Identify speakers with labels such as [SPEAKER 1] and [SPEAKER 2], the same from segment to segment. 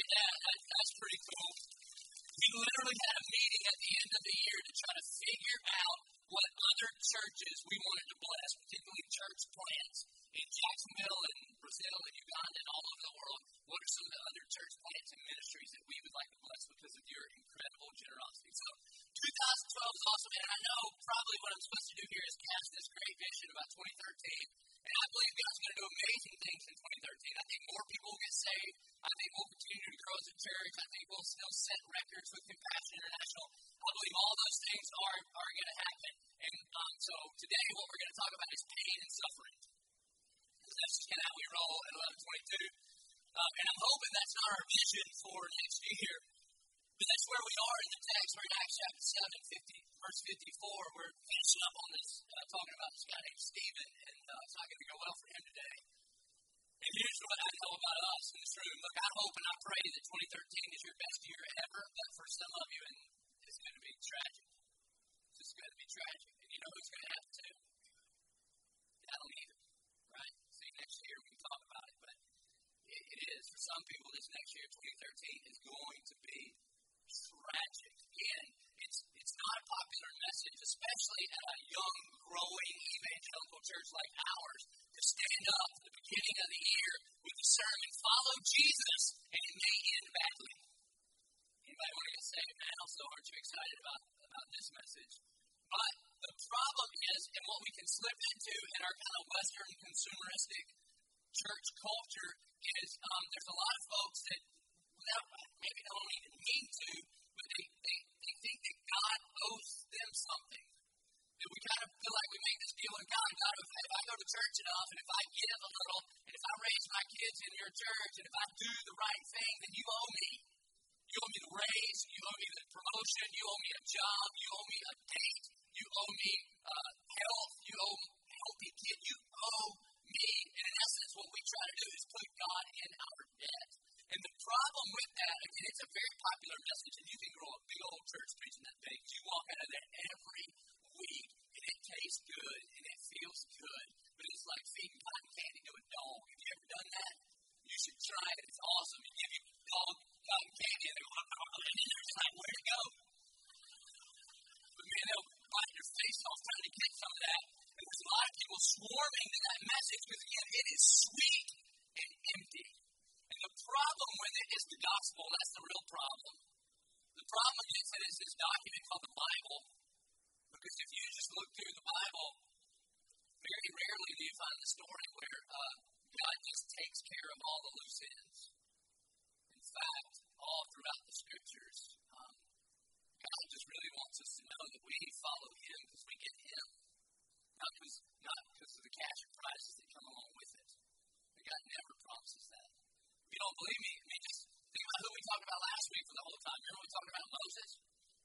[SPEAKER 1] celebrate that. that that's pretty cool. We literally had a meeting at the end of the year to try to figure out what other churches we wanted to bless, particularly church plants in Jacksonville and Brazil and Uganda and all over the world. What are some of the other church plants and ministries that we would like to bless because of your incredible generosity? So 2012 is awesome, and I know probably what I'm supposed to do here is cast this great vision about 2013. And I believe God's going to do amazing things in 2013. I think more people will get saved. I think we'll continue to grow as a church. I think we'll still set records with Compassion International. I believe all those things are, are going to happen. And um, so today, what we're going to talk about is pain and suffering. That's kind of how we roll at 1122. Um, and I'm hoping that's not our vision for next year. But that's where we are in the text. We're in Acts chapter 7, 50, verse 54. We're finishing up on this, uh, talking about this guy named Stephen, and uh, it's not going to go well for him today. And here's what I know about us in this room. Look, I hope and I pray that 2013 is your best year ever, but for some of you, and it's going to be tragic. It's going to be tragic. And you know who's going to have to? I don't either, right? See, next year we can talk about it, but it, it is. For some people, this next year, 2013, is going to be tragic. And it's, it's not a popular message, especially at a young, growing evangelical church like ours, to stand up at the beginning of the year with the sermon, follow Jesus, and it may end badly. Anybody want to get saved now? So aren't you excited about, about this message? But the problem is, and what we can slip into in our kind of Western consumeristic church culture is um, there's a lot of folks that, without maybe don't even mean to, but they, they, they think that God owes them something. That we kind of feel like we make this deal with God. God, if I go to church enough, and if I give a little, and if I raise my kids in your church, and if I do the right thing, then you owe me. You owe me the raise, you owe me the promotion, you owe me a job, you owe me a date, you owe me uh, health, you owe a healthy kid, you owe me. And in essence, what we try to do is put God in our debt. And the problem with that, again, it's a very popular message, and you can grow a big old church preaching that thing. You walk out of there every week, and it tastes good, and it feels good, but it's like feeding cotton candy to a dog. Have you ever done that? You should try it. It's awesome. You give your dog cotton candy, and they're just like, where to go? But man, they'll bite your face off trying to get some of that. And there's a lot of people swarming to that message because, again, it is sweet and empty. Problem with it is the gospel. That's the real problem. The problem is that it's this document called the Bible. Because if you just look through the Bible, very rarely do you find the story where uh, God just takes care of all the loose ends. In fact, all throughout the scriptures, um, God just really wants us to know that we follow Him because we get Him, not because not of the cash prizes that come along with it. But God never promises that. If you don't believe me, I mean, just think about who we talked about last week for the whole time. Remember we talked about Moses?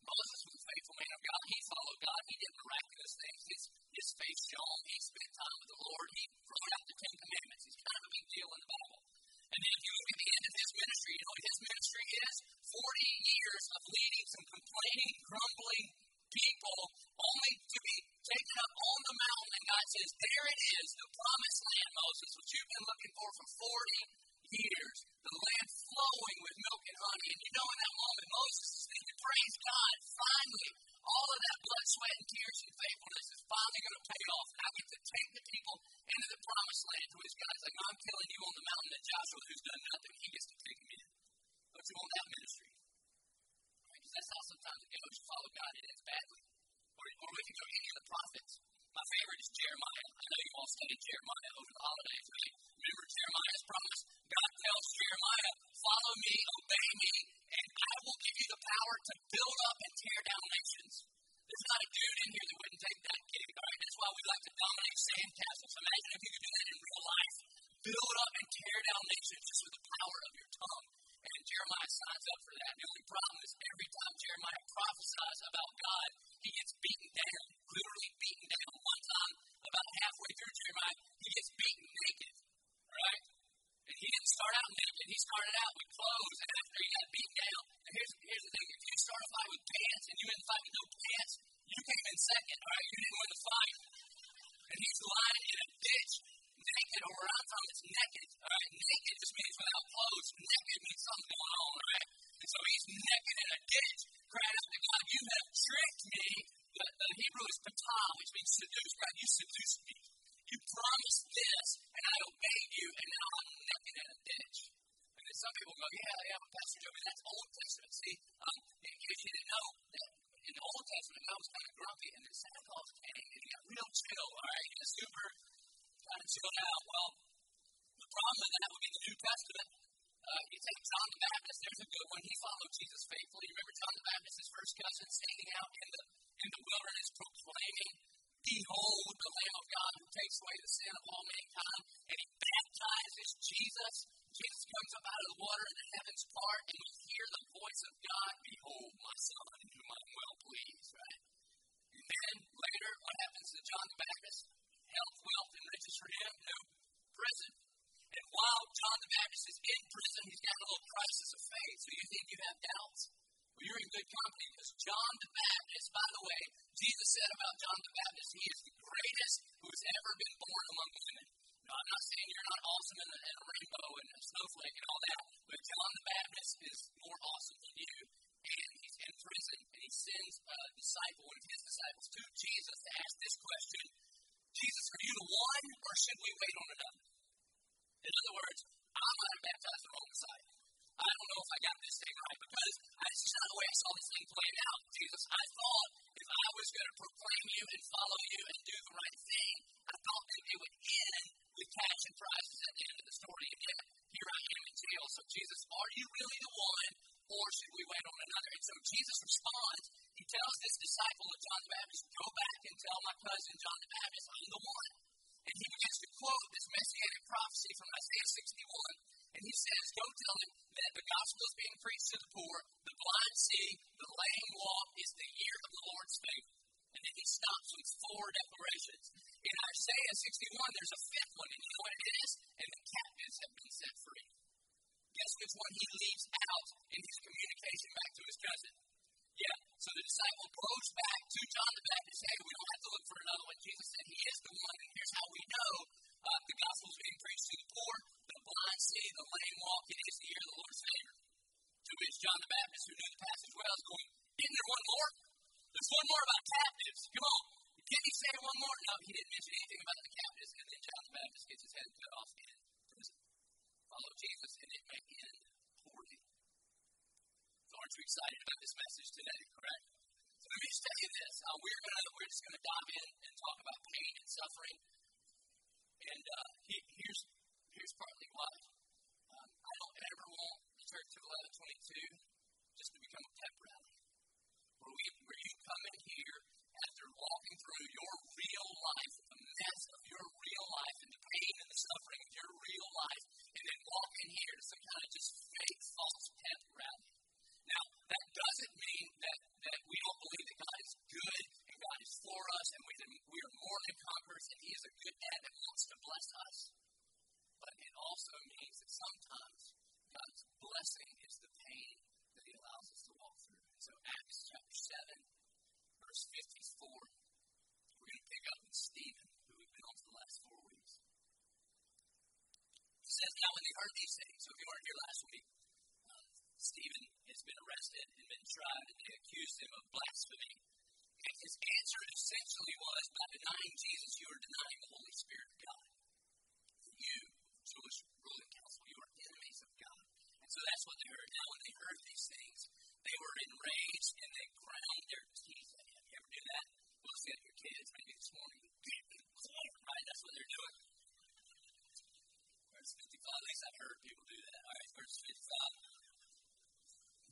[SPEAKER 1] Moses was a faithful man of God. He followed God. He did miraculous things. His, his faith shone. He spent time with the Lord. He wrote out the Ten Commandments. He's kind of a big deal in the Bible. And then you look at the end of his ministry, you know what his ministry is? 40 years of leading some complaining, grumbling people, only to be taken up on the mountain. And God says, There it is, the promised land, Moses, which you've been looking for for 40 years, the land flowing with milk and honey. And you know, in that moment, Moses is thinking, Praise God, finally, all of that blood, sweat, and tears and faithfulness is finally going to pay off. And I get to take the people into the promised land to his guys. Like, I'm killing you on the mountain, and Joshua, who's done nothing, he gets to take them in. Don't you want that ministry? Because that's how sometimes it goes. You follow God, it ends badly. Or, or we can go any of the prophets. My favorite is Jeremiah. I know you all studied Jeremiah over the holidays, right? Remember Jeremiah's promise? God tells Jeremiah, follow me, lame walk, is the year of the Lord's favor. And then he stops with four declarations. In Isaiah 61, there's a fifth one, and you know what it is? And the captives have been set free. Guess which one he leaves out in his communication back to his cousin? Yeah. So the disciple goes back to John the Baptist. Hey, we don't have to look for another one. Jesus said he is the one, and here's how we know uh, the gospel is being preached to the poor, the blind see, the lame walk. It is the year of the Lord's favor. To John the Baptist, who knew the passage well, is going, Isn't there one more? There's one more about captives. Come on. Can he say one more? No, he didn't mention anything about the captives. And then John the Baptist gets his head cut off in prison. Follow Jesus, and it may end poorly. So aren't you excited about this message today, correct? So let me just tell you this. Uh, we're gonna we're just gonna dive in and talk about pain and suffering. And uh, he, here's here's partly why. Um, I don't ever want the church of 1122 just to become a pep rally, where we where you come in here after walking through your real life, the mess of your real life, and the pain and the suffering of your real life, and then walk in here to some kind of just fake false pep rally. Now, that doesn't mean that, that we don't believe that God is good and God is for us and we, we are more than conquerors and He is a good dad that wants to bless us. But it also means that sometimes God's blessing is the pain that He allows us to walk through. So, Acts chapter 7, verse 54, we're going to pick up with Stephen, who we've been on for the last four weeks. It says, Now when they heard these things, so if you weren't here last week, uh, Stephen has been arrested and been tried, and they accused him of blasphemy. And his answer essentially was by denying Jesus, you are denying the Holy Spirit of God. You, Jewish ruling council, you are enemies of God. And so that's what they heard. Now, when they heard these things, they were enraged and they ground their teeth at him. You ever do that? Look at your kids maybe this morning. right? That's what they're doing. Verse 55, at least I've heard people do 55. Uh,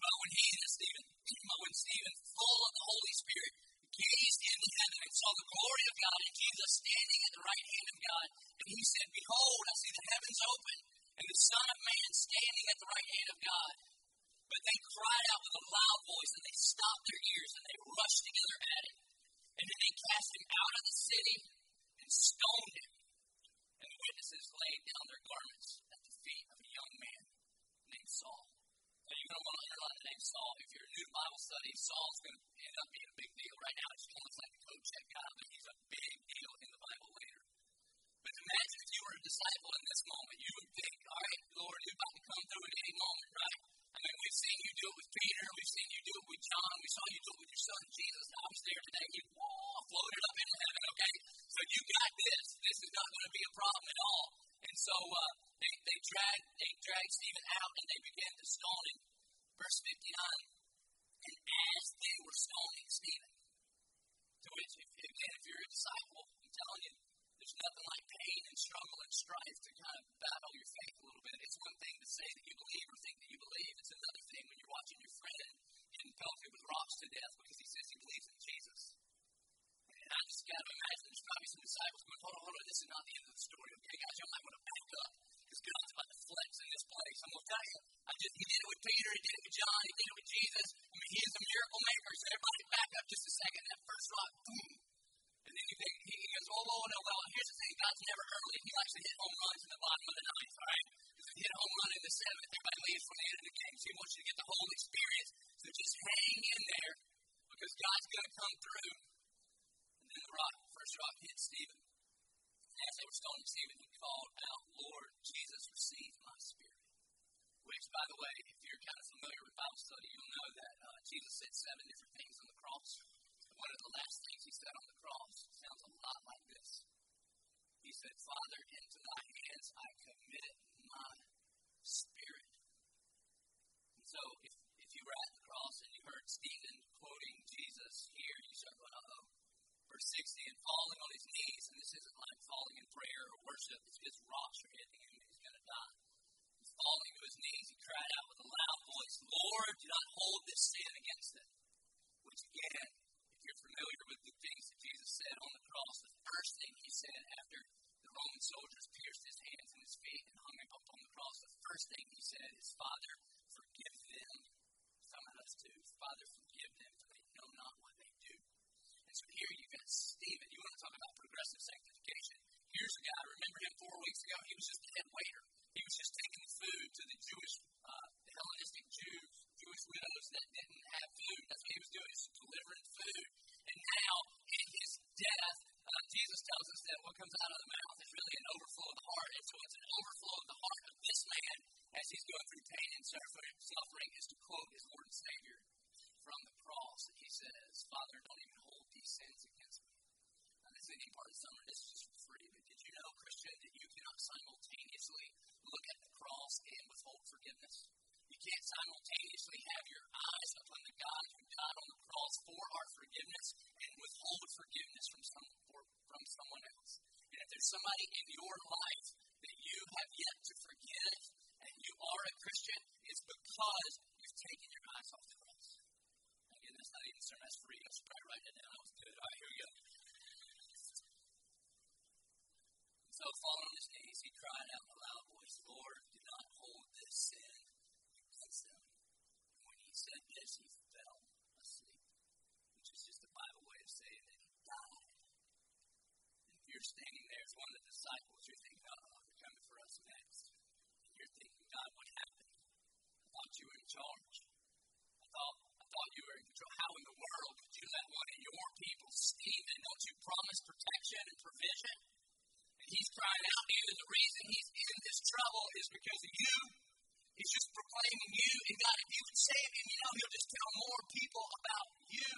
[SPEAKER 1] but when he, Stephen, but when Stephen, full of the Holy Spirit, gazed into heaven and saw the glory of God and Jesus standing at the right hand of God, and he said, Behold, I see the heavens open, and the Son of Man standing at the right hand of God. But they cried out with a loud voice, and they stopped their ears, and they rushed together at him. And then they cast him out of the city and stoned him. And the witnesses laid down their garments at the feet of a young man named Saul. Now you're going to want to underline the name Saul. If you're new to Bible study, Saul's going to end up being a big deal. Right now, it's almost like a coach check guy, but he's a big deal in the Bible later. But imagine if you were a disciple in this moment, you would think, all right, Lord, you're about to come through at any moment, right? I mean, we've seen you do it with Peter, we've seen you do it with John, we saw you do it with your son Jesus. I was there today. He whoa, floated up into heaven, okay? So you got this. This is not going to be a problem at all. And so uh, they, they dragged they dragged Stephen out and they began to stone him. Verse 59. And as they were stoning Stephen, to which, if, again, if you're a disciple, I'm telling you, there's nothing like pain and struggle and strife to kind of battle your faith a little bit. It's one thing to say that you believe or think that you believe. It's another thing when you're watching your friend getting pelted with rocks to death because he says he believes in Jesus. And I just got to imagine there's probably some disciples going, hold on, hold on, this is not the end of the story. Okay, guys, you might want to back up because God's about to flex in this place. I'm going to tell you, I just, he did it with Peter, he did it with John, he did it with Jesus. I mean, he is a miracle maker. So everybody back up just a second. That first rock, boom. And then he, he, he goes, whoa, whoa, no, well, here's the thing. God's never early. He likes to hit home runs in the bottom of the ninth, all right? Because if he hit a home run in the seventh, everybody leaves from the end of the game. So he wants you to get the whole experience. So just hang in there because God's going to come through. And then the rock, first rock hit Stephen. As they were stoning Stephen, he called out, Lord Jesus, receive my spirit. Which, by the way, if you're kind of familiar with Bible study, you'll know that uh, Jesus said seven different things on the cross. One of the last things he said on the cross sounds a lot like this. He said, Father, into thy hands I commit my spirit. And so if, if you were at the cross and you heard Stephen quoting Jesus here, you start going, uh oh. Verse 60, and falling on his knees, and this isn't like falling in prayer or worship, it's just rocks are hitting him, he's going to die. He's falling to his knees, he cried out with a loud voice, Lord, do not hold this sin against them. Which again, if you're familiar with the things that Jesus said on the cross, the first thing he said after the Roman soldiers pierced his hands and his feet and hung him up on the cross, the first thing he said is, Father, forgive them. Some of us too. Father, forgive them, for they know not what they do. And so here you got Stephen. You want to talk about progressive sanctification. Here's a guy, I remember him four weeks ago? He was just the head waiter. He was just taking food to the Jewish, uh, the Hellenistic Jews, Widows that didn't have food. That's what he was doing, is delivering food. And now, in his death, uh, Jesus tells us that what comes out of the mouth is really an overflow of the heart. And so it's an overflow of the heart of this man as he's going through pain and suffering, is to quote his Lord and Savior from the cross. And he says, Father, don't even hold these sins against me. Now, this isn't any part of sermon, this is just for free. But did you know, Christian, that you cannot simultaneously look at the cross and withhold forgiveness? You can't simultaneously have your eyes upon the God who died on the cross for our forgiveness and withhold forgiveness from some from someone else. And if there's somebody in your life that you have yet to forgive and you are a Christian, it's because you've taken your eyes off the cross. Again, that's not even a sermon, that's free. I should probably write it down. That was good. All right, here we go. So, falling on his knees, he cried out in a loud voice, Lord, do not hold this sin against them. And when he said this, he fell asleep, which is just a Bible way of saying that he died. And if you're standing there as one of the disciples, you're thinking, oh, they're coming for us next. And you're thinking, God, what happened? I thought you were in charge. I thought, I thought you were in control. How in the world could you let one of your people, Stephen, don't you promise protection and provision? And he's crying out to you, and the reason he's in this trouble is because of you. He's just proclaiming you, and God, if you would save him, you know, he'll just tell more people about you.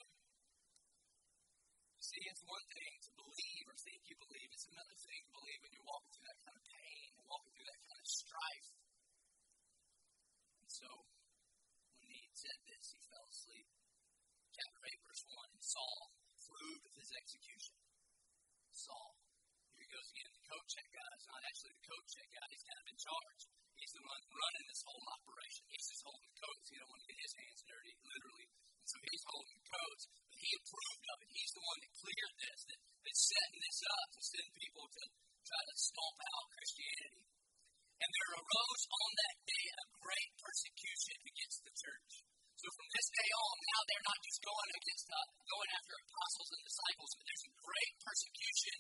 [SPEAKER 1] See, it's one thing to believe or think you believe, it's another thing to believe when you're walking through that kind of pain and walking through that kind of strife. And so, when he said this, he fell asleep. Chapter 8, verse 1, and Saul, of his execution. Saul. Here he goes again. The coat check guy is not actually the coat check guy, he's kind of in charge. He's the one running this whole operation. He's just holding the coats. He don't want to get his hands dirty, literally. And so he's holding the coats, but he approved of it. He's the one that cleared this, that, that's setting this up to send people to try to stomp out Christianity. And there arose on that day a great persecution against the church. So from this day on, now they're not just going against uh, going after apostles and disciples, but there's great persecution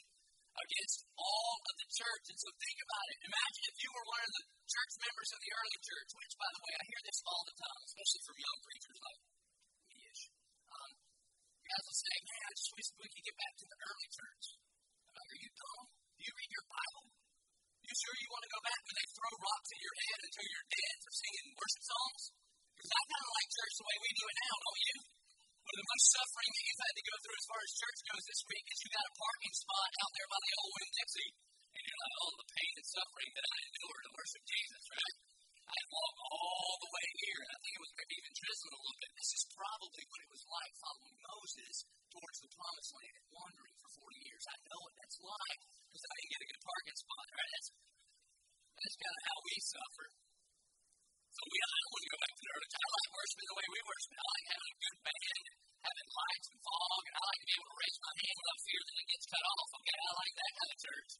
[SPEAKER 1] against all of the church. And so think about it. Imagine if you were one of the church members of the early church, which, by the way, I hear this all the time, especially from young preachers like me-ish. Um, guys will say, man, I just wish we could get back to the early church. are you dumb? Do you read your Bible? You sure you want to go back when they throw rocks at your head until you're dead for singing worship songs? Because I kind of like church the way we do it now, don't you? One of the most suffering that you've had to go through as far as church goes this week is you got a parking spot out there by the old Winn-Dixie, and you're like, oh, the pain and suffering that I endure to worship Jesus, right? I walked all the way here, and I think it was maybe even drizzling a little bit. This is probably what it was like following Moses towards the promised land and wandering for 40 years. I know what that's like because I didn't get a good parking spot, right? That's, that's kind of how we suffer. So we, I don't want to go back to the early I like worshiping the way we worship. I like having a good band, having lights and fog, and I like to be able to raise my hand without fear that it gets cut off. Okay, I like that kind of church.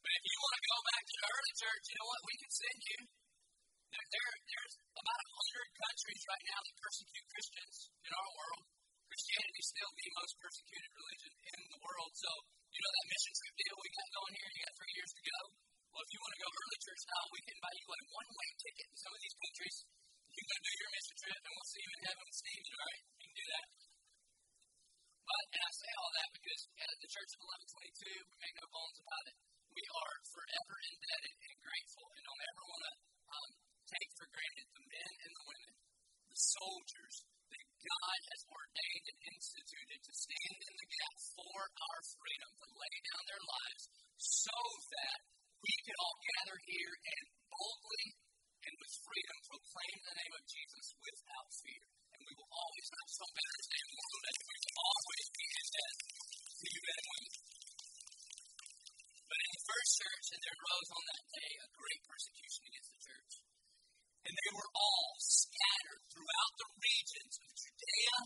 [SPEAKER 1] But if you want to go back to the early church, you know what? We can send you. There, there, there's about a hundred countries right now that persecute Christians in our world. Christianity is still the most persecuted religion in the world. So, you know that mission trip deal we got going here? You got three years to go. Well, if you want to go early church style, we can buy you a one way ticket to some of these countries. You can do your mission trip, and we'll see you in heaven with Stephen, all right? You can do that. But, and I say all that because at the Church of 1122, we make no bones about it. We are forever indebted and grateful, and don't ever want to um, take for granted the men and the women, the soldiers that God has ordained and instituted to stand in the gap for our freedom, to lay down their lives so that we can all gather here and boldly and with freedom proclaim the name of Jesus without fear. And we will always have some better name more that we will always be in debt to you men and women. But in the first church, and there arose on that day a great persecution against the church. And they were all scattered throughout the regions of Judea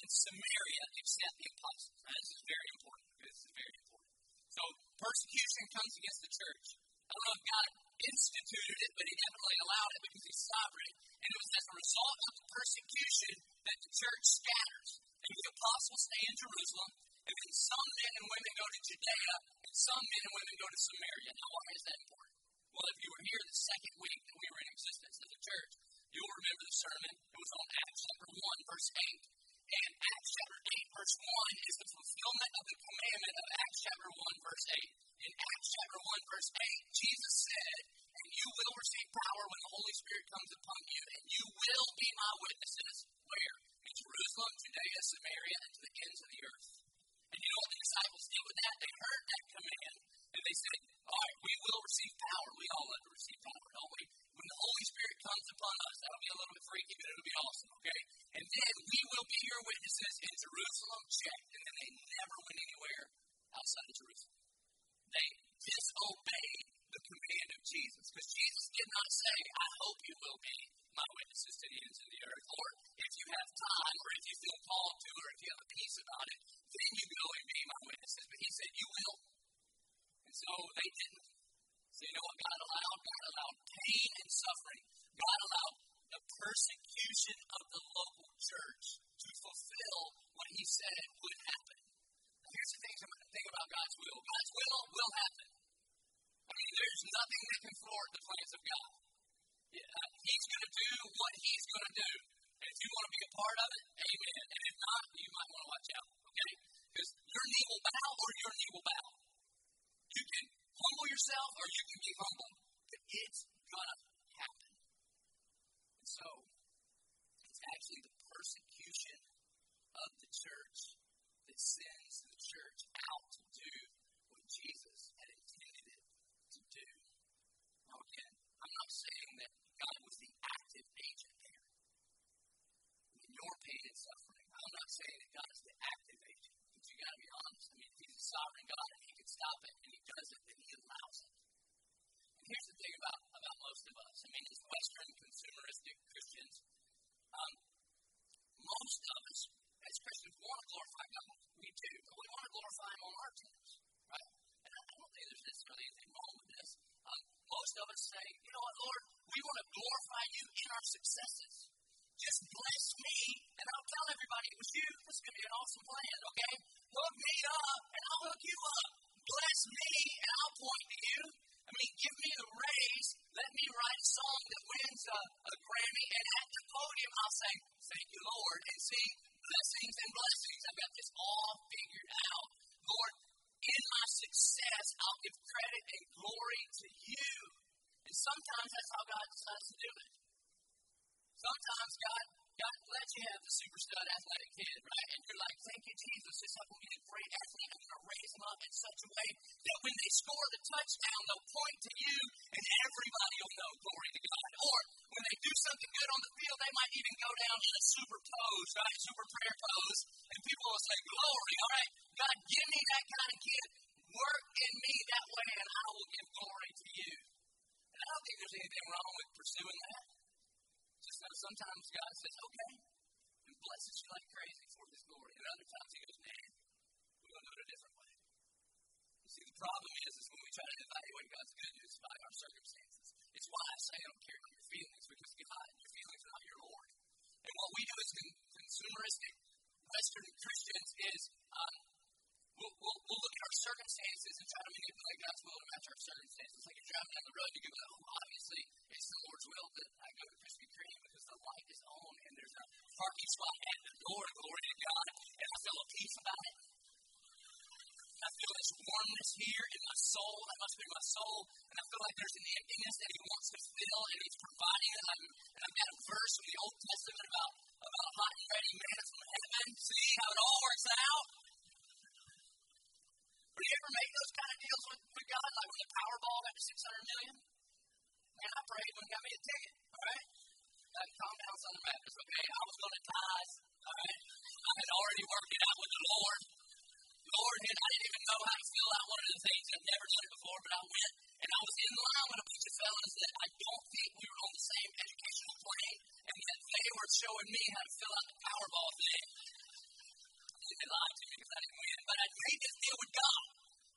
[SPEAKER 1] and Samaria except the apostles. Now, this is very important. This is very important. So persecution comes against the church. I don't know if God instituted it, but He definitely allowed it because He's sovereign. And it was as a result of the persecution that the church scatters. And the apostles stay in Jerusalem, and then some men and women go to Judea, and some men and women go to Samaria. Now, why is that important? Well, if you were here the second week that we were in existence as a church, you'll remember the sermon. It was on Acts chapter 1, verse 8. And Acts chapter 8, verse 1 is the fulfillment of the commandment of Acts chapter 1, verse 8. In Acts chapter 1, verse 8, Jesus said, And you will receive power when the Holy Spirit comes upon you, and you will be my witnesses. Where? In Jerusalem, Judea, Samaria, and to the ends of the earth. And you know what the disciples did with that? They heard that command, and they said, All right, we will receive power. We all love to receive power, don't we? When the Holy Spirit comes upon us, that'll be a little bit freaky, but it'll be awesome, okay? And then we will be your witnesses in Jerusalem, check. And then they never went anywhere outside of Jerusalem. They disobeyed the command of Jesus. Because Jesus did not say, I hope you will be my witnesses to the ends of the earth. You have time, or if you feel called to, or if you have a peace about it, then you go and be my witnesses. But he said, You will. And so they didn't. So you know what God allowed? God allowed pain and suffering. God allowed the persecution of the local church to fulfill what he said would happen. Now, here's the thing, thing about God's will God's will will happen. I mean, there's nothing that can thwart the plans of God. Yeah, uh, he's going to do what he's going to do. If you want to be a part of it, amen. And if not, you might want to watch out, okay? Because your knee will bow or your knee will bow. You can humble yourself or you can be humble. But it's to happen. And so, it's actually stop it, and he does it, and he allows it. And here's the thing about, about most of us. I mean, as Western consumeristic Christians, um, most of us as Christians want to glorify God. We do, but we want to glorify Him on our terms, right? And I don't think there's necessarily anything wrong with this. Um, most of us say, you know what, Lord, we want to glorify you in our successes. Just bless me, and I'll tell everybody it was you. This is going to be an awesome plan, okay? Hook me up, and I'll hook you up. Bless me, and I'll point to you. I mean, give me a raise. Let me write a song that wins a, a Grammy, and at the podium, I'll say, Thank you, Lord, and see blessings and blessings. I've got this all figured out. Lord, in my success, I'll give credit and glory to you. And sometimes that's how God decides to do it. Sometimes God, God lets you have the super stud athletic kid, right? And you're like, thank you, Jesus. This helping me a great athlete. I'm going to raise him up in such a way that when they score the touchdown, they'll point to you and everybody will know glory to God. Or when they do something good on the field, they might even go down in a super pose, right? Super prayer pose. And people will say, glory. All right, God, give me that kind of kid. Work in me that way, and I will give glory to you. And I don't think there's anything wrong with pursuing that. Know sometimes God says, okay, and blesses you like crazy for his glory. And other times he goes, man, we're going to it a different way. You see, the problem is, is when we try to evaluate God's goodness by our circumstances. It's why I say I don't care about your feelings, because God, your feelings are not your Lord. And what we do as consumeristic Western Christians is um, we'll, we'll, we'll look at our circumstances and try to manipulate God's will to match our circumstances. Like you're driving down the road, you go, oh, obviously it's the Lord's will that I go to Krispy Kreme because the light is on and there's a parking spot at the door. Glory to God. And I feel a peace about it. I feel this warmness here in my soul. That must be my soul. And I feel like there's an emptiness that He wants to fill, and He's providing it. I'm, and I've got a verse from the Old Testament about, about hot and ready manna from heaven. See how it all works out? Have you ever made those kind of deals with, with God? Like when the Powerball got to 600 million? Man, I prayed when got me a ticket, all right? Calm down, Southern Baptist, okay? I was going to tithe, all right? I had already worked it out with the Lord. Lord, and I didn't even know how to fill out one of the things. I'd never done it before, but I went and I was in line with a bunch of fellas that I don't think we were on the same educational plane, and that they were showing me how to fill out the Powerball thing. They lied to me because I didn't win, but I made this deal with God.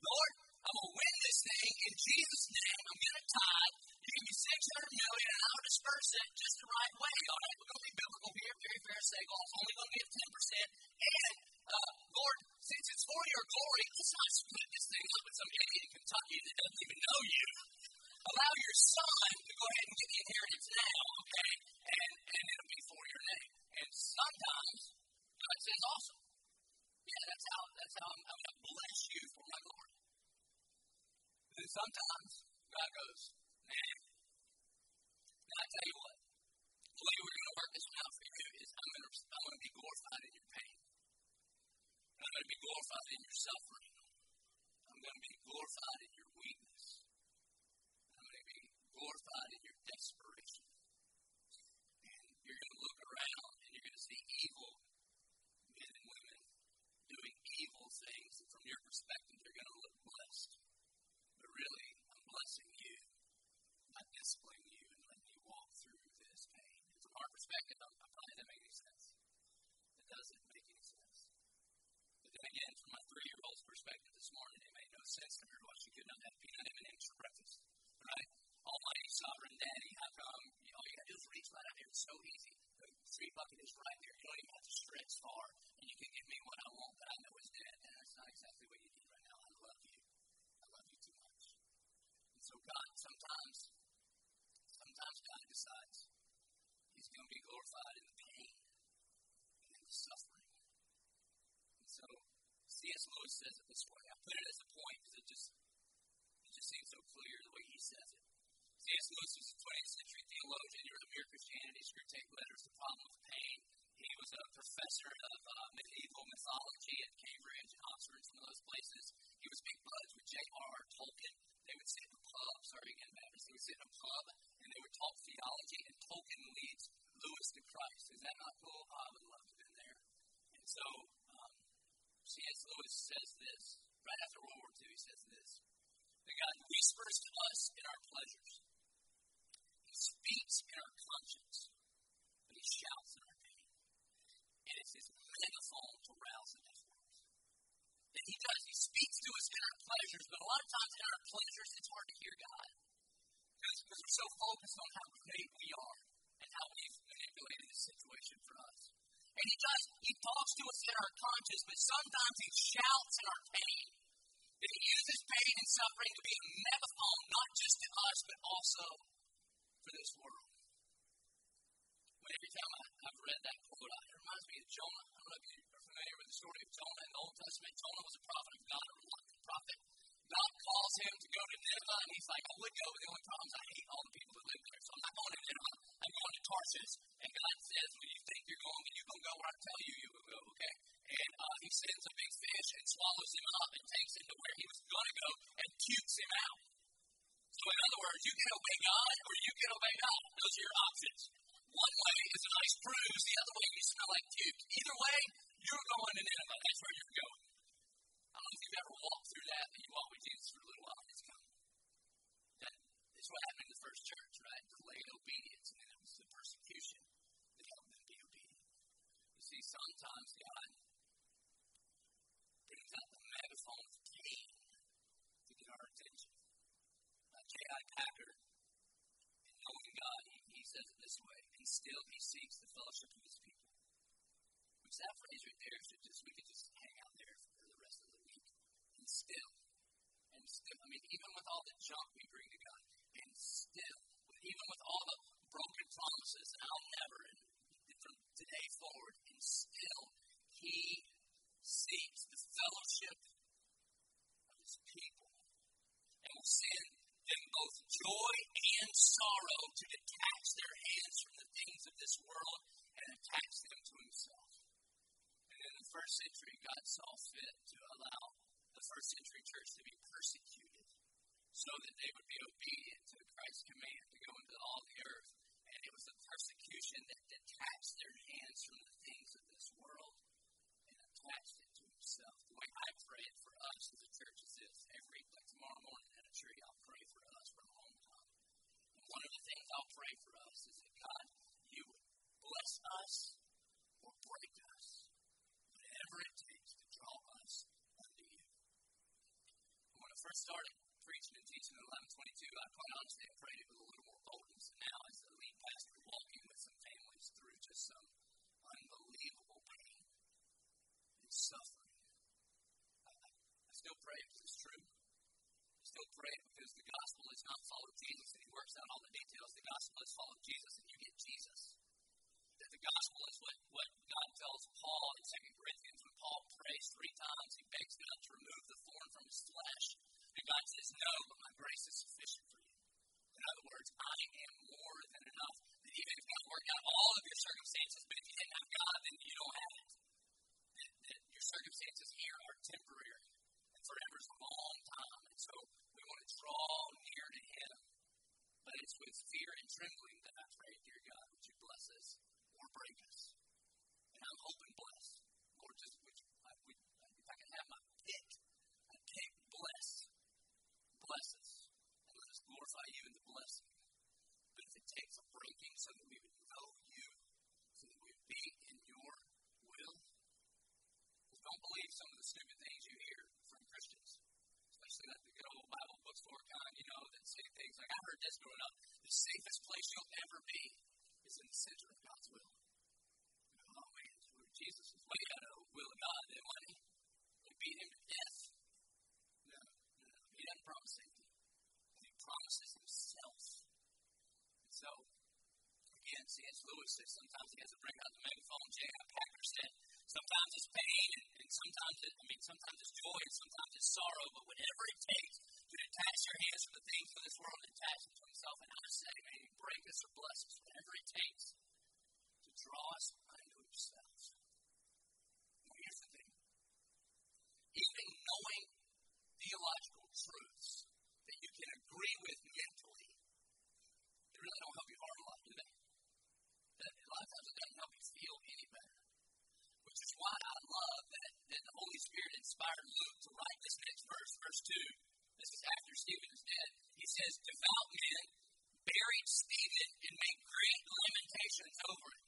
[SPEAKER 1] Lord, I'm going to win this thing in Jesus' name. I'm going to tithe. You give me 600 million, and I'll disperse it just the right way. All right, we're going to be biblical here, very pharisaical. I'm only going to give 10%. And, uh, Lord, since it's for your glory, let's not split this thing up with some idiot in Kentucky that doesn't even know you. Allow your son to go ahead and get the inheritance now, okay? And, and it'll be for your name. And sometimes God says, awesome. Yeah, that's how that's how I'm, I'm going to bless you for my glory. And sometimes God goes, man. I tell you what, the way we're going to work this one out for you is I'm going to I'm going to be glorified in your pain. I'm going to be glorified in your suffering. I'm going to be glorified in your weakness. I'm going to be glorified in your desperation. And you're going to look around and you're going to see evil men and women doing evil things. And from your perspective, they're going to look blessed. But really, I'm blessing you by disciplining you and letting you walk through this pain. And from our perspective, I'm, I'm probably not making any sense. It doesn't make any sense. But then again, from my three-year-old's perspective this morning, sense to her why she could not have peanut M&Ms for breakfast. Right? Almighty Sovereign Daddy, how come um, all you got to do is reach right out here? It's so easy. The free bucket is right there. You don't even have to stretch far, and you can give me what I want that I know is dead. And that's not exactly what you need right now. I love you. I love you too much. And so God sometimes, sometimes God decides He's going to be glorified in the pain and in the suffering. And so C.S. Lewis says it this way. I put it as a point because it just it just seems so clear the way he says it. C.S. Lewis was a 20th century theologian. He wrote Mere Christianity, Screwtape Letters, The Problem of Pain. He was a professor of uh, medieval mythology at Cambridge Oxford and some of those places. He was big buds with J.R.R. Tolkien. They would sit in a pub, sorry again, Baptist. They would sit in a pub Lewis says this right after World War II. He says this that God whispers to us in our pleasures, He speaks in our conscience, but He shouts in our pain. And it's His megaphone to rouse the discourse. That He does, He speaks to us in our pleasures, but a lot of times in our pleasures, it's hard to hear God because we're so focused on how great we are and how we've manipulated the situation for us. And he does. He talks to us in our conscience, but sometimes he shouts in our pain. And he uses pain and suffering to be a megaphone, not just to us, but also for this world. But every time I, have read that quote, it reminds me of Jonah. I don't know if you are familiar with the story of Jonah in the Old Testament. Jonah was a prophet of God, a reluctant prophet. God calls him to go to Nineveh, and he's like, I would go, but the only problem is I hate all the people that live there. So I'm not going to Nineveh. I'm going to Tarsus. And God says, When you think you're going, then you're going to go where I tell you you will go, okay? And uh, he sends a big fish and swallows him up and takes him to where he was going to go and pukes him out. So, in other words, you can obey God or you can obey God. Those are your options. One way is a nice cruise, the other way you smell like puke. Either way, you're going to Nineveh. That's where you're going. I don't know if you've ever walked walk with Jesus for a little while. It's coming. That is what happened in the first church, right? Delayed obedience, and it was the persecution that helped them be obedient. You see, sometimes God brings out the megaphone of pain to get our attention. Uh, J.I. Packer, in knowing God, he, he says it this way, and still he seeks the fellowship of his people. Which that phrase right there should just, we could just hang out there for the rest of the week. And still, and still, I mean, even with all the junk we bring to God, and still, even with all the broken promises, and I'll never, and from today forward, and still, he seeks the fellowship of his people and will send them both joy and sorrow to detach their hands from the things of this world and attach them to himself. And in the first century, God saw fit to allow the first century church to be persecuted so that they would be obedient to Christ's command to go into all the earth. And it was the persecution that detached their hands from the things of this world and attached it to himself. The way I pray it for us as a church is this. Every like tomorrow morning at a tree, I'll pray for us from home time. And one of the things I'll pray for us is that God, you would bless us or break us, whatever it takes to draw us unto you. When I first started preaching and teaching in 1122, I quite honestly I prayed it with a little more boldness. And now, as the lead pastor, walking with some families through just some unbelievable pain and suffering, I, I still pray because it's true. I still pray because the gospel is not follow Jesus and he works out all the details. The gospel is follow Jesus and you get Jesus. That the gospel is what, what God tells Paul in 2 Corinthians when Paul prays three times. He begs God to remove the thorn from his flesh. And God says, No, but my grace is sufficient for you. In other words, I am more than enough. That even if God worked out all of your circumstances, but if you didn't have God, then you don't have it. That, that your circumstances here are temporary and forever is a long time. And so we want to draw near to Him. But it's with fear and trembling that I pray, dear God, would you bless us or break us? And I'm hoping bless. Lord, just would you, I, would, if I could have my pick, I'd pick bless. Bless us. And let us glorify you in the blessing. But if it takes a breaking so that we would know you, so that we would be in your will, don't believe some of the stupid things you hear from Christians, especially like the good old Bible bookstore kind, you know, that say things like, I heard this growing up, the safest place you'll ever be is in the center of God's will. Oh man, Jesus was way out of the will of God, didn't he? They beat him to death. No, no, no. He doesn't promise safety. He promises himself. And so, again, Says sometimes he has to bring out the megaphone. J.I. Packer said, sometimes it's pain, and, and sometimes it, I mean, sometimes it's joy, and sometimes it's sorrow, but whatever it takes to detach your hands from the things of this world and attach them to himself. And I say, may he break us or bless us, whatever it takes to draw us unto himself. Well, here's the thing. Even knowing theological truths that you can agree with mentally, they really don't help you hard a lot, do they? That a lot of times it doesn't help you feel any better. Which is why I love the Holy Spirit inspired Luke to write this next verse, verse 2. This is after Stephen is dead. He says, Devout men buried Stephen and made great lamentations over it.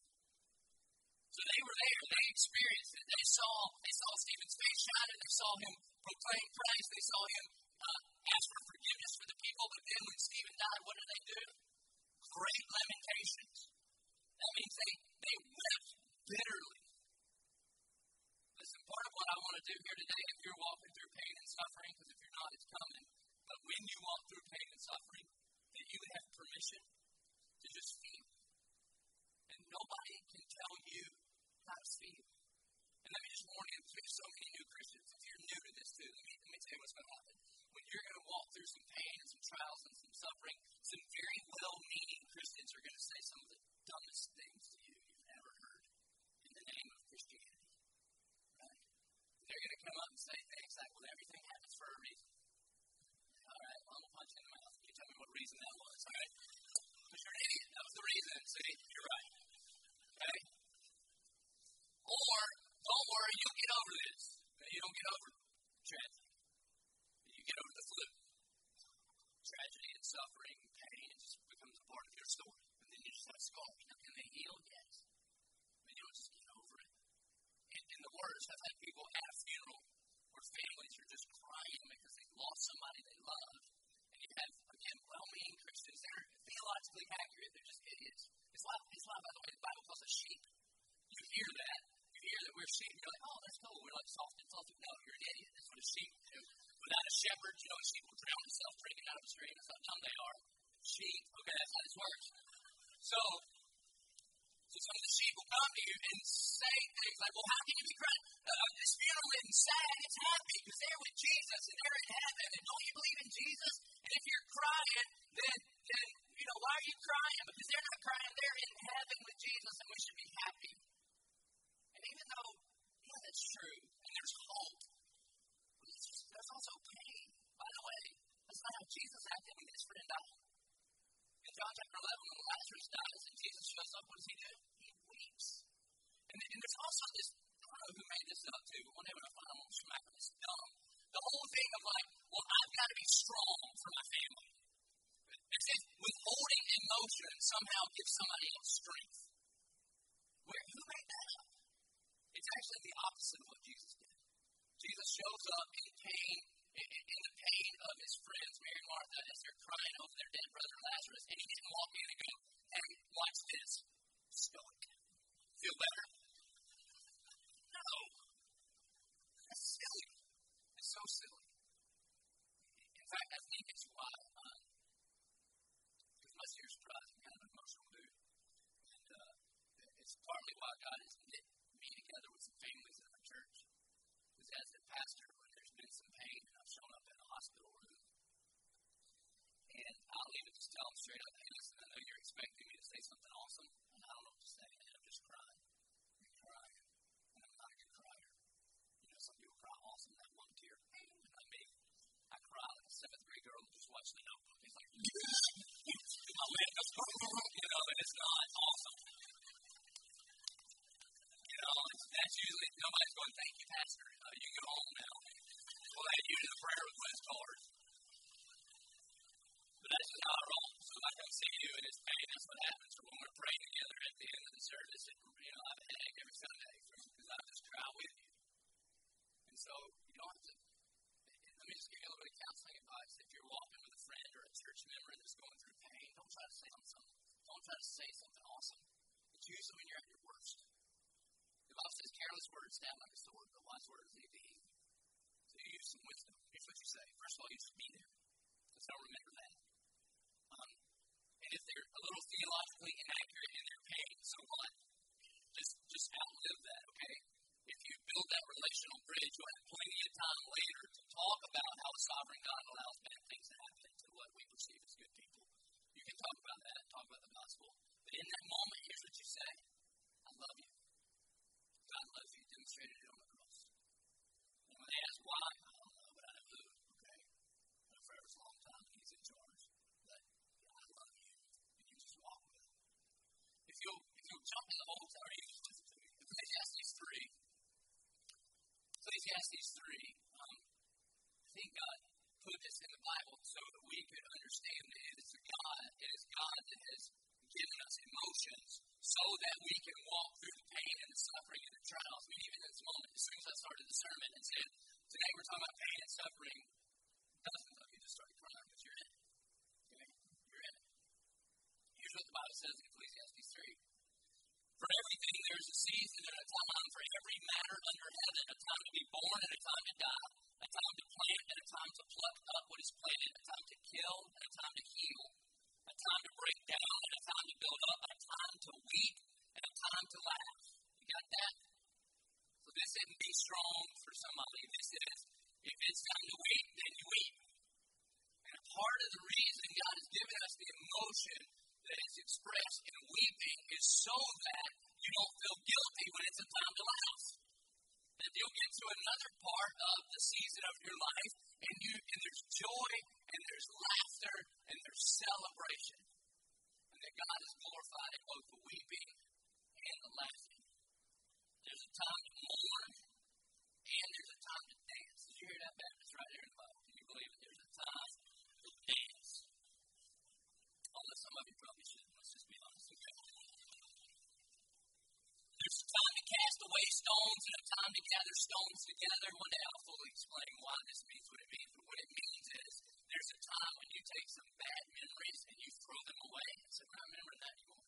[SPEAKER 1] So they were there, they experienced it. They saw, they saw Stephen's face shining, they saw him proclaim Christ, they saw him uh, ask for forgiveness for the people. But then when Stephen died, what did they do? Great lamentations. That means they, they wept bitterly. Part of what I want to do here today, if you're walking through pain and suffering, because if you're not, it's coming. But when you walk through pain and suffering, that you have permission to just feel. And nobody can tell you how to feel. And let me just warn you, because we have so many new Christians. If you're new to this too, let me, let me tell you what's going to happen. When you're going to walk through some pain and some trials and some suffering, some very well meaning Christians are going to say some of the dumbest things to you you've ever heard in the name of Christianity. Right? They're going to come up and say things like, well, everything happens for a reason. All right, well, I'm going to punch you in the mouth. You tell me what reason that was. All right? Because you're an idiot. That was the reason. See, you're right. Okay? Or, don't worry, you'll get over this. You don't get over tragedy. You get over the flu. Tragedy and suffering, pain, it just becomes a part of your story. And then you just have scars. Now, can they heal? Yes. But you don't just get over it. And, and the worst, I've had people at a funeral where families are just crying because they've lost somebody they love. And you have, again, well meaning Christians. They're theologically accurate. They're just idiots. It's like, it's like, by the way, the Bible calls us sheep. You hear that. You hear that we're sheep. You're like, oh, that's cool. We're like soft and fluffy. No, you're an idiot. That's what a sheep do. Without a shepherd, you know, a sheep will drown itself drinking out of a stream. That's how dumb they are. Sheep. Okay, that's how this works. So, so some of the sheep will come to you and say things like, well, how can you be crying? Uh, this funeral isn't sad, it's happy because they're with Jesus and they're in heaven. And don't you believe in Jesus? And if you're crying, then, then you know, why are you crying? Because they're not crying, they're in heaven with Jesus and we should be happy. And even though, yeah, that's true, and there's hope, there's also pain. By the way, that's not how Jesus acted when his friend died. In John chapter 11, when Lazarus dies and Jesus shows up, what does he do? And, and there's also this, I don't know who made this up too, but one day when I find I'm smack this dumb. The whole thing of like, well, I've got to be strong for my family. As if withholding emotion somehow gives somebody else strength. Where, who made that up? It's actually the opposite of what Jesus did. Jesus shows up in pain, in, in the pain of his friends, Mary and Martha, as they're crying over their dead brother Lazarus, and he didn't walk in and go, hey, watch this. Stoic. Feel better? No. That's silly. It's so silly. In fact, I think it's why, um, because most of your surprise, I'm kind of an emotional dude. And uh, it's partly why God has knit me together with some families in our church. Because as a pastor, when there's been some pain, and I've shown up in a hospital room, and I'll even just tell them straight up, hey, listen, I know you're expecting me to say something awesome, and I don't know what to say, and I'm just crying. I'm crying. And I'm not a good crier. You know, some people cry awesome, that one tear, not me. I cry like a seventh grade girl who just watched the notebook. It's like, my man goes, you know, and it's not awesome. You know, that's usually, going, thank you, Pastor. Uh, you go home now. We'll add you to the prayer request card. But that's just how I roll. So if I come see you and it's pain, that's what happens. Or when we're praying together at the end of the service, and, you know, I have a headache every Sunday because I just cry with you. And so you don't have to. Let me just give you a little bit of counseling advice. If you're walking with a friend or a church member that's going through pain, don't try to say something. Don't try to say something awesome. It's usually when you're at your worst. Careless words stab like a sword, but wise words lead to healing. So you use some wisdom. Here's what you say. First of all, you just be there. Don't remember that. Um, and if they're a little theologically inaccurate in their pain, so what? Just just outlive that, okay? If you build that relational bridge, you'll have plenty of time later to talk about how a sovereign God allows bad things to happen to what we perceive as good people. You can talk about that, talk about the gospel. But in that moment, here's what you say I love you. God loves you, demonstrated it on the cross. And when they ask why, I don't know, but I know who, okay? And forever's a long time, He's in charge. But I love you, and you just walk with Him. If you'll, if you'll jump in the Old Testament, you just listen to me. Ecclesiastes 3. Ecclesiastes 3, um, I think God put this in the Bible so that we could understand that it is God, it is God that has given us emotions so that we can walk through the pain and the suffering and the trials. I mean, even in this moment, as soon as I started the sermon and said, today we're talking about pain and suffering, dozens of you just started crying because you're in it. Okay? You're in it. Here's what the Bible says in Ecclesiastes 3. For everything there is a season and a time for every matter under heaven, a time to be born and a time to die, a time to plant and a time to pluck up what is planted, a time to kill and a time to heal, a time to break down and a time to build up, a time to weep and a time to laugh. You got that? So this isn't be strong for somebody. This is if it's time to weep, then you weep. And part of the reason God has given us the emotion that is expressed in weeping is so that you don't feel guilty when it's a time to laugh. That you'll get to another part of the season of your life and you and there's joy and there's laughter and there's celebration. And that God is glorified in both the weeping and the laughing. There's a time to mourn and there's a time to dance. Did you hear that, Baptist, right here in the Bible? Can you believe it? There's a time to dance. Although some of you probably shouldn't. Let's just be honest with you. There's a time to cast away stones and a time to gather stones together. One day I'll fully explain why this means what it means. But what it means is there's a time when you take some bad memories and you throw them away. So we're not remembering that anymore.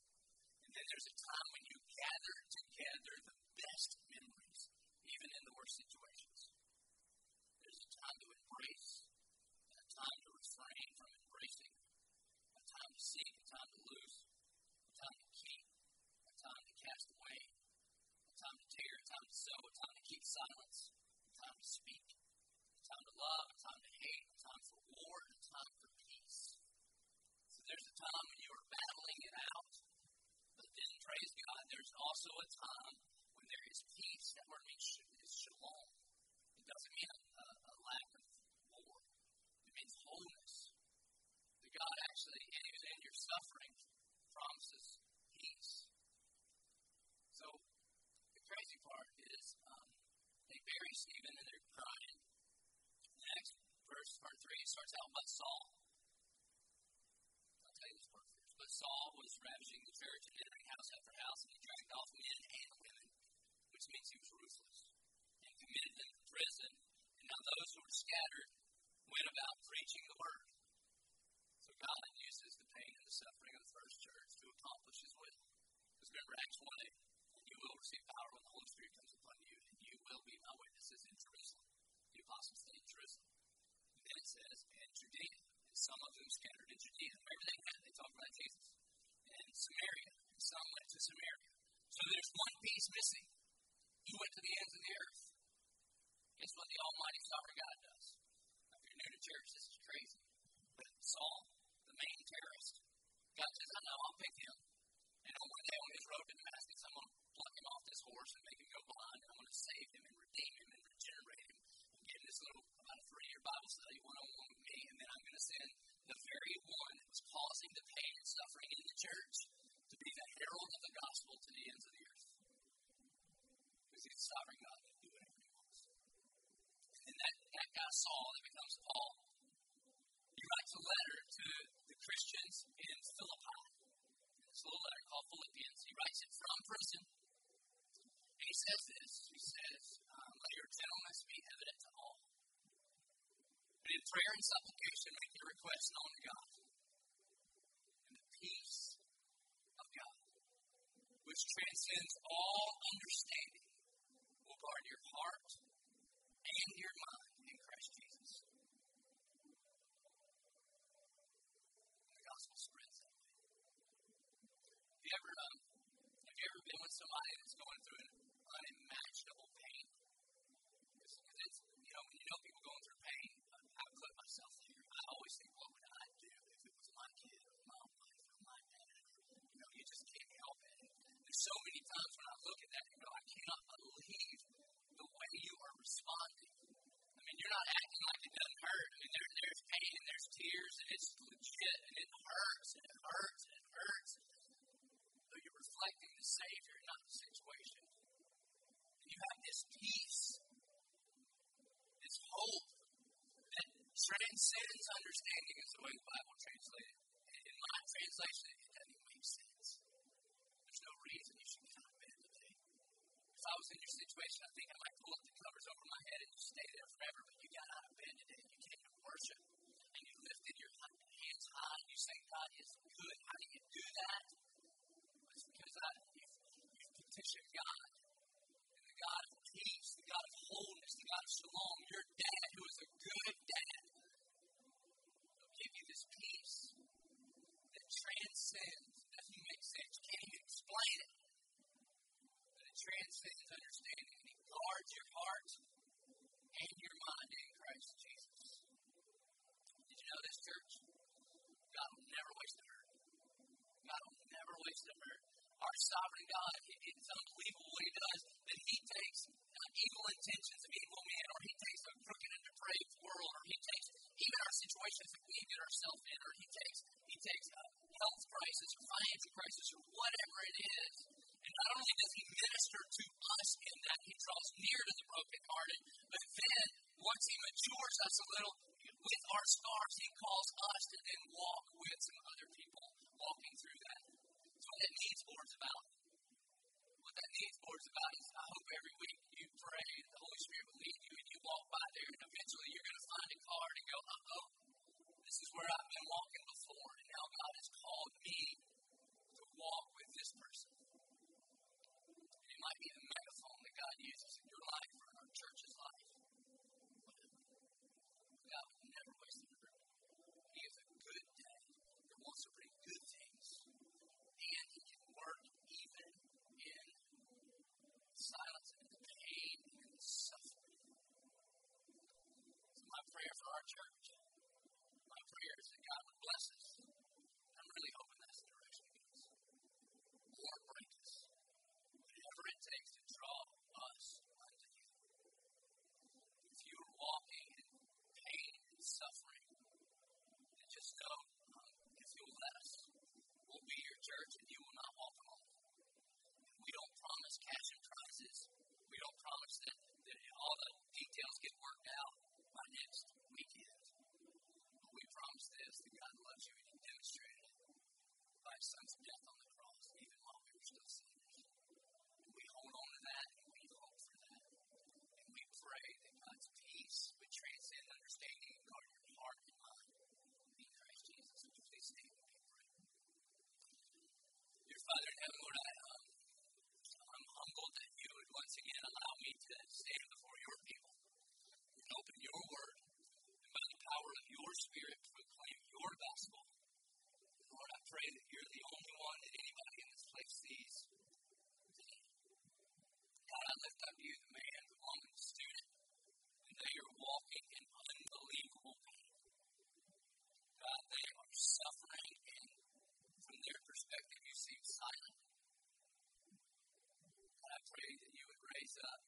[SPEAKER 1] And then there's a time when you gather together the best memories, even in the worst situations. There's a time to embrace and a time to refrain from embracing, a time to seek, a time to lose, a time to keep, a time to cast away, a time to tear, a time to sow, a time to keep silence, a time to speak, a time to love, a time to hate, a time for war, and a time for peace. So there's a time when you are battling it out, but then praise God, there's also a time when there is peace. That word means is shalom. It doesn't mean a, a, a lack of war. It means wholeness. That God actually, even in your suffering, promises peace. So the crazy part is um, they bury Stephen and they're crying. The next verse, part three, starts out by Saul. I'll tell you this part first. But Saul was ravaging the church and entering house after house, and he dragged off men and women, which means he was ruthless, and committed them to prison. And now those who were scattered went about preaching the word. So God uses the pain and the suffering of the first church to accomplish his will. Because remember Acts 1 8, and you will receive power when the Holy Spirit comes upon you, and you will be my witnesses in Jerusalem. The apostles stayed in Jerusalem. And then it says, and Judea, and some of them scattered in Judea. Remember they had, they talked about Jesus. And Samaria, and some went to Samaria. So there's one piece missing. He went to the ends of the earth. Guess what the Almighty Sovereign God does? Now, if you're new to church, this is crazy. But Saul, the main terrorist, God says, I know, I'll pick him. And on one day on his road to Damascus, I'm going to pluck him off this horse and make him go blind. And I'm going to save him and redeem him and regenerate him. And give him this little, about a three year Bible study one on one with me. And then I'm going to send the very one that was causing the pain and suffering in the church to be the herald of the gospel to the ends of the earth. Because he's sovereign God that can do whatever he wants. And that, that guy Saul that becomes Paul, he writes a letter to the Christians in Philippi. It's a little letter called Philippians. He writes it from prison. And he says this. He says, um, Let your gentleness be evident to all. But in prayer and supplication, make your requests known to God. And the peace of God, which transcends all understanding, will guard your heart and your mind in Christ Jesus. The gospel spreads that way. Have you ever, um, have you ever been with somebody that's going through an unimaginable pain? Because it's, you know, when you know people going through pain, I put myself there. I always think, what would I do if it was my kid or my wife or my dad? You know, you just can't help it. There's so many times when I look at that and go, I cannot believe the way you are responding. I mean, you're not acting like it doesn't hurt. I mean, there, there's pain and there's tears and it's legit and it hurts and it hurts and it reflecting the Savior, not the situation. And you have this peace, this hope that transcends understanding, is the way the Bible translated. In my translation, it doesn't make sense. There's no reason you should get out today. If I was in your situation, I think I might pull up the covers over my head and just stay there forever. But you got out of bed today you came to worship and you lifted your hands high and you say, God is good. Church, my prayer is that God would bless us. I'm really hoping that's the direction it goes. Or break us. Whatever it takes to draw us unto Him. If you are walking in pain and suffering, then just know um, if you'll let us, we'll be your church and you will not walk alone. We don't promise cash and prizes. We don't promise that, that all the details get worked out by next weekend. But we promise this that God loves you and He demonstrated it by His Son's death on the cross, even while we were still sinners. And we hold on to that and we hope for that. And we pray that God's peace would transcend understanding and guard your heart and mind in Christ Jesus. Would you please stand and pray? Dear Father in heaven, Lord, I, um, I'm humbled that you would once again allow me to stand before your people and open your word and by the power of your spirit proclaim your gospel. Pray that you're the only one that anybody in this place sees today. God, I lift up you, the man, the woman, the student, and they are walking in unbelievable pain. God, they are suffering, and from their perspective, you seem silent. God, I pray that you would raise up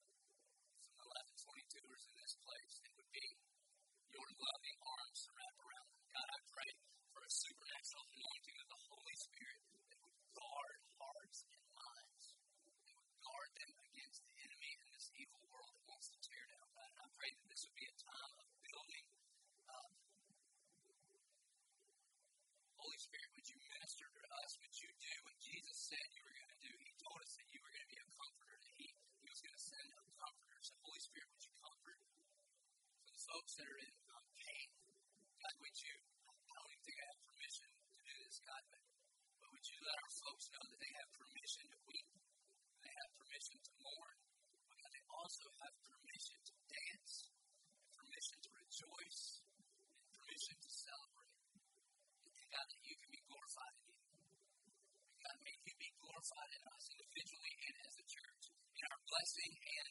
[SPEAKER 1] some 1122ers in this place that would be your loving arms to wrap around them. God, I pray for a supernatural anointing of the Holy Spirit that would guard hearts and minds, that would guard them against the enemy and this evil world that wants to tear down. God, and I pray that this would be a time of building up. Holy Spirit, would you minister to us? Would you do what Jesus said you were going to do? He told us that you were going to be a comforter, that He, he was going to send a comforter. So, Holy Spirit, would you comfort for the folks that are in um, pain? God, would you, I don't even think I have permission to do this, God, but, but would you let our folks know that they have permission to weep, they have permission to mourn, but God, they also have permission to dance, permission to rejoice, and permission to celebrate. And God, that you can be glorified in you. God, may you be glorified in us individually and as a church, in our blessing and